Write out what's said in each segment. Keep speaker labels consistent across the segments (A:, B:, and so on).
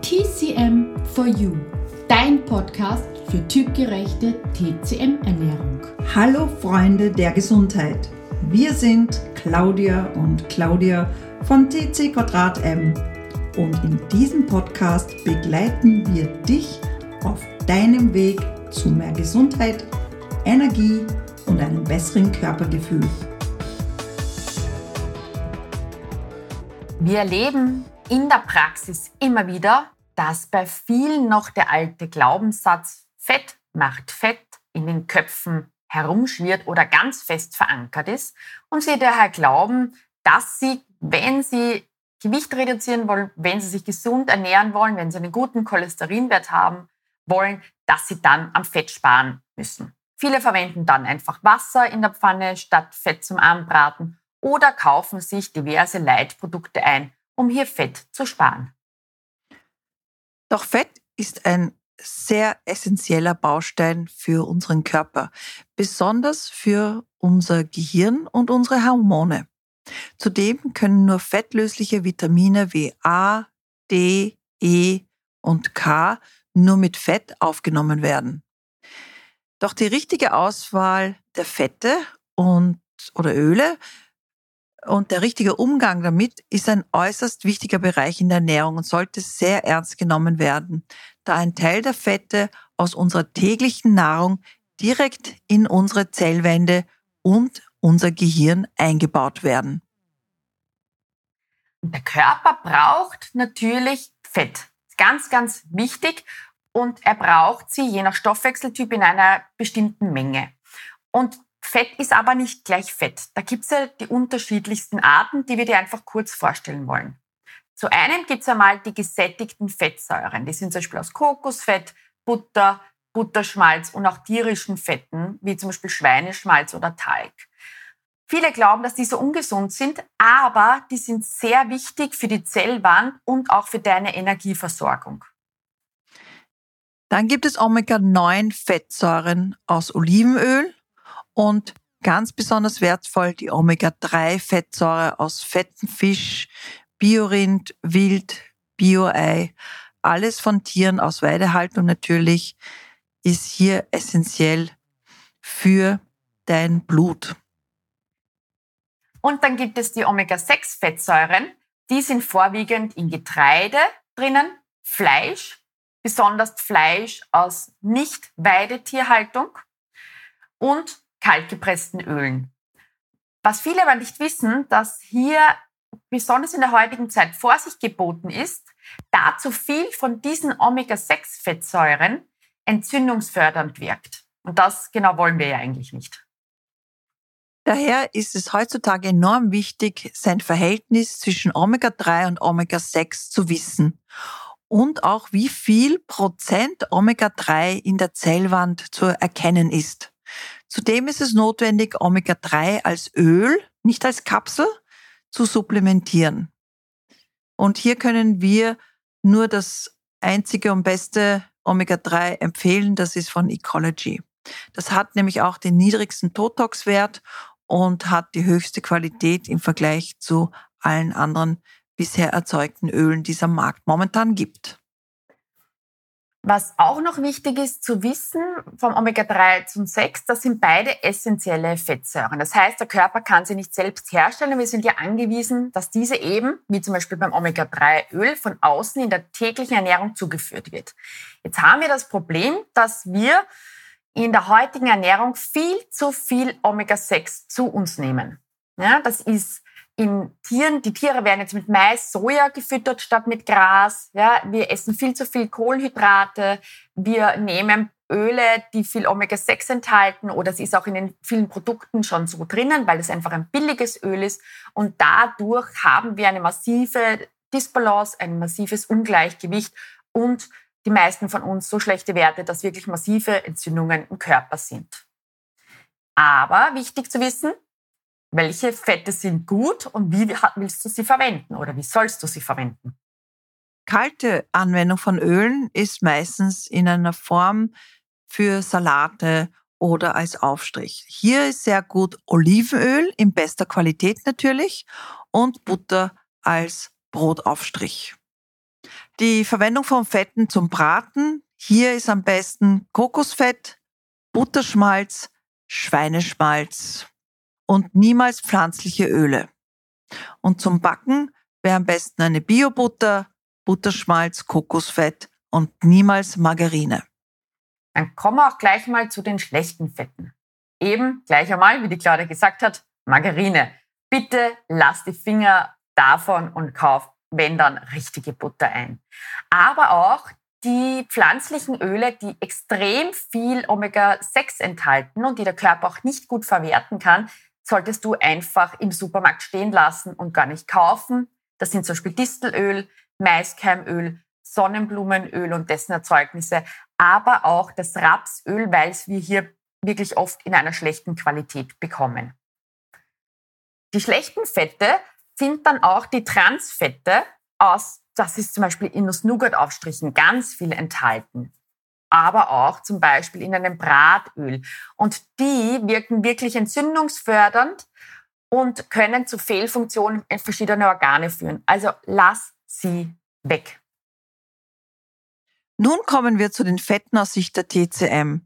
A: TCM for You, dein Podcast für typgerechte TCM-Ernährung.
B: Hallo Freunde der Gesundheit. Wir sind Claudia und Claudia von TC Quadrat M und in diesem Podcast begleiten wir dich auf deinem Weg zu mehr Gesundheit, Energie und einem besseren Körpergefühl.
C: Wir erleben in der Praxis immer wieder, dass bei vielen noch der alte Glaubenssatz Fett macht Fett in den Köpfen herumschwirrt oder ganz fest verankert ist und sie daher glauben, dass sie, wenn sie Gewicht reduzieren wollen, wenn sie sich gesund ernähren wollen, wenn sie einen guten Cholesterinwert haben wollen, dass sie dann am Fett sparen müssen. Viele verwenden dann einfach Wasser in der Pfanne statt Fett zum Anbraten oder kaufen sich diverse Leitprodukte ein, um hier Fett zu sparen.
B: Doch Fett ist ein sehr essentieller Baustein für unseren Körper, besonders für unser Gehirn und unsere Hormone. Zudem können nur fettlösliche Vitamine wie A, D, E und K nur mit Fett aufgenommen werden. Doch die richtige Auswahl der Fette und oder Öle und der richtige Umgang damit ist ein äußerst wichtiger Bereich in der Ernährung und sollte sehr ernst genommen werden, da ein Teil der Fette aus unserer täglichen Nahrung direkt in unsere Zellwände und unser Gehirn eingebaut werden.
C: Der Körper braucht natürlich Fett. Ganz, ganz wichtig. Und er braucht sie je nach Stoffwechseltyp in einer bestimmten Menge. Und Fett ist aber nicht gleich Fett. Da gibt es ja die unterschiedlichsten Arten, die wir dir einfach kurz vorstellen wollen. Zu einem gibt es einmal die gesättigten Fettsäuren. Die sind zum Beispiel aus Kokosfett, Butter, Butterschmalz und auch tierischen Fetten, wie zum Beispiel Schweineschmalz oder Talg. Viele glauben, dass die so ungesund sind, aber die sind sehr wichtig für die Zellwand und auch für deine Energieversorgung.
B: Dann gibt es Omega-9-Fettsäuren aus Olivenöl und ganz besonders wertvoll die Omega-3-Fettsäure aus fetten Fisch, Biorind, Wild, Bio-Ei, alles von Tieren aus Weidehaltung natürlich, ist hier essentiell für dein Blut.
C: Und dann gibt es die Omega-6-Fettsäuren. Die sind vorwiegend in Getreide drinnen, Fleisch, besonders Fleisch aus Nicht-Weidetierhaltung und kaltgepressten Ölen. Was viele aber nicht wissen, dass hier besonders in der heutigen Zeit Vorsicht geboten ist, da zu viel von diesen Omega-6-Fettsäuren entzündungsfördernd wirkt. Und das genau wollen wir ja eigentlich nicht.
B: Daher ist es heutzutage enorm wichtig, sein Verhältnis zwischen Omega-3 und Omega-6 zu wissen und auch wie viel Prozent Omega-3 in der Zellwand zu erkennen ist. Zudem ist es notwendig, Omega-3 als Öl, nicht als Kapsel, zu supplementieren. Und hier können wir nur das einzige und beste Omega-3 empfehlen, das ist von Ecology. Das hat nämlich auch den niedrigsten Totox-Wert und hat die höchste Qualität im Vergleich zu allen anderen bisher erzeugten Ölen, die es am Markt momentan gibt.
C: Was auch noch wichtig ist zu wissen vom Omega-3 zum 6, das sind beide essentielle Fettsäuren. Das heißt, der Körper kann sie nicht selbst herstellen. Wir sind ja angewiesen, dass diese eben, wie zum Beispiel beim Omega-3-Öl, von außen in der täglichen Ernährung zugeführt wird. Jetzt haben wir das Problem, dass wir in der heutigen Ernährung viel zu viel Omega-6 zu uns nehmen. Ja, das ist in Tieren, die Tiere werden jetzt mit Mais, Soja gefüttert statt mit Gras. Ja, wir essen viel zu viel Kohlenhydrate. Wir nehmen Öle, die viel Omega-6 enthalten oder es ist auch in den vielen Produkten schon so drinnen, weil es einfach ein billiges Öl ist. Und dadurch haben wir eine massive Disbalance, ein massives Ungleichgewicht und die meisten von uns so schlechte Werte, dass wirklich massive Entzündungen im Körper sind. Aber wichtig zu wissen, welche Fette sind gut und wie willst du sie verwenden oder wie sollst du sie verwenden?
B: Kalte Anwendung von Ölen ist meistens in einer Form für Salate oder als Aufstrich. Hier ist sehr gut Olivenöl in bester Qualität natürlich und Butter als Brotaufstrich. Die Verwendung von Fetten zum Braten. Hier ist am besten Kokosfett, Butterschmalz, Schweineschmalz und niemals pflanzliche Öle. Und zum Backen wäre am besten eine Biobutter, Butterschmalz, Kokosfett und niemals Margarine.
C: Dann kommen wir auch gleich mal zu den schlechten Fetten. Eben gleich einmal, wie die Claudia gesagt hat, Margarine. Bitte lass die Finger davon und kauf, wenn dann, richtige Butter ein. Aber auch die pflanzlichen Öle, die extrem viel Omega-6 enthalten und die der Körper auch nicht gut verwerten kann, solltest du einfach im Supermarkt stehen lassen und gar nicht kaufen. Das sind zum Beispiel Distelöl, Maiskeimöl, Sonnenblumenöl und dessen Erzeugnisse, aber auch das Rapsöl, weil es wir hier wirklich oft in einer schlechten Qualität bekommen. Die schlechten Fette sind dann auch die Transfette aus, das ist zum Beispiel in Nuss-Nougat-Aufstrichen ganz viel enthalten, aber auch zum Beispiel in einem Bratöl. Und die wirken wirklich entzündungsfördernd und können zu Fehlfunktionen in verschiedene Organe führen. Also lass sie weg.
B: Nun kommen wir zu den Fetten aus Sicht der TCM.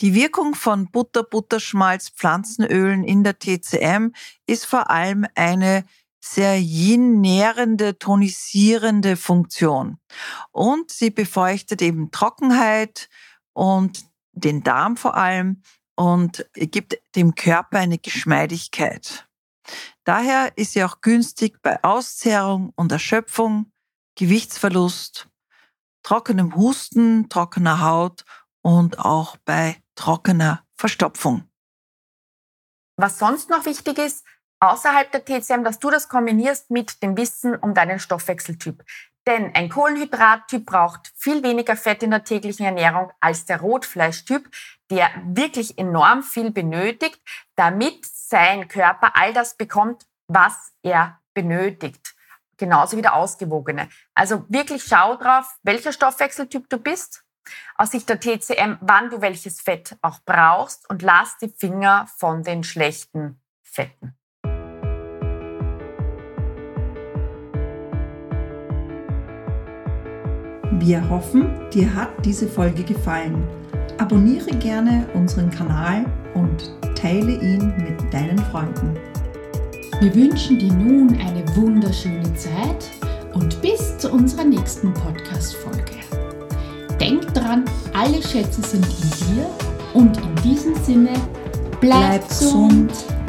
B: Die Wirkung von Butter, Butterschmalz, Pflanzenölen in der TCM ist vor allem eine sehr yin-nährende, tonisierende Funktion. Und sie befeuchtet eben Trockenheit und den Darm vor allem und gibt dem Körper eine Geschmeidigkeit. Daher ist sie auch günstig bei Auszehrung und Erschöpfung, Gewichtsverlust trockenem Husten, trockener Haut und auch bei trockener Verstopfung.
C: Was sonst noch wichtig ist, außerhalb der TCM, dass du das kombinierst mit dem Wissen um deinen Stoffwechseltyp. Denn ein Kohlenhydrattyp braucht viel weniger Fett in der täglichen Ernährung als der Rotfleischtyp, der wirklich enorm viel benötigt, damit sein Körper all das bekommt, was er benötigt genauso wie der ausgewogene. Also wirklich schau drauf, welcher Stoffwechseltyp du bist, aus Sicht der TCM, wann du welches Fett auch brauchst und lass die Finger von den schlechten Fetten.
A: Wir hoffen, dir hat diese Folge gefallen. Abonniere gerne unseren Kanal und teile ihn mit deinen Freunden. Wir wünschen dir nun eine wunderschöne Zeit und bis zu unserer nächsten Podcast-Folge. Denk dran, alle Schätze sind in dir und in diesem Sinne, bleib, bleib gesund. gesund